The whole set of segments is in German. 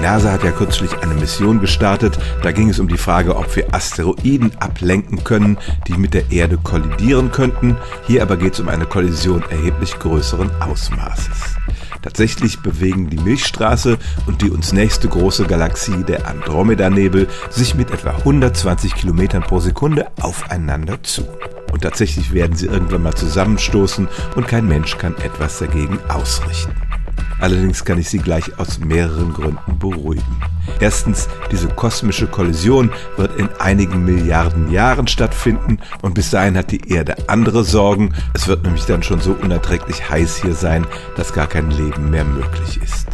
NASA hat ja kürzlich eine Mission gestartet. Da ging es um die Frage, ob wir Asteroiden ablenken können, die mit der Erde kollidieren könnten. Hier aber geht es um eine Kollision erheblich größeren Ausmaßes. Tatsächlich bewegen die Milchstraße und die uns nächste große Galaxie, der Andromeda-Nebel, sich mit etwa 120 Kilometern pro Sekunde aufeinander zu. Und tatsächlich werden sie irgendwann mal zusammenstoßen und kein Mensch kann etwas dagegen ausrichten. Allerdings kann ich Sie gleich aus mehreren Gründen beruhigen. Erstens, diese kosmische Kollision wird in einigen Milliarden Jahren stattfinden und bis dahin hat die Erde andere Sorgen. Es wird nämlich dann schon so unerträglich heiß hier sein, dass gar kein Leben mehr möglich ist.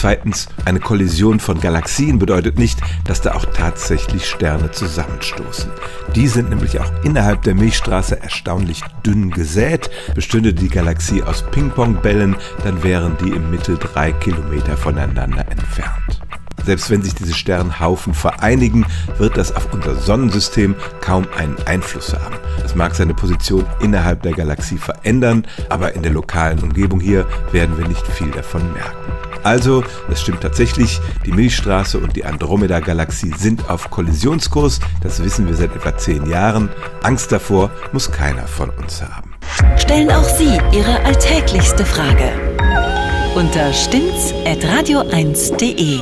Zweitens, eine Kollision von Galaxien bedeutet nicht, dass da auch tatsächlich Sterne zusammenstoßen. Die sind nämlich auch innerhalb der Milchstraße erstaunlich dünn gesät. Bestünde die Galaxie aus Ping-Pong-Bällen, dann wären die im Mittel drei Kilometer voneinander entfernt. Selbst wenn sich diese Sternhaufen vereinigen, wird das auf unser Sonnensystem kaum einen Einfluss haben. Das mag seine Position innerhalb der Galaxie verändern, aber in der lokalen Umgebung hier werden wir nicht viel davon merken. Also, es stimmt tatsächlich, die Milchstraße und die Andromeda-Galaxie sind auf Kollisionskurs, das wissen wir seit etwa zehn Jahren. Angst davor muss keiner von uns haben. Stellen auch Sie Ihre alltäglichste Frage unter stimmtz.radio1.de.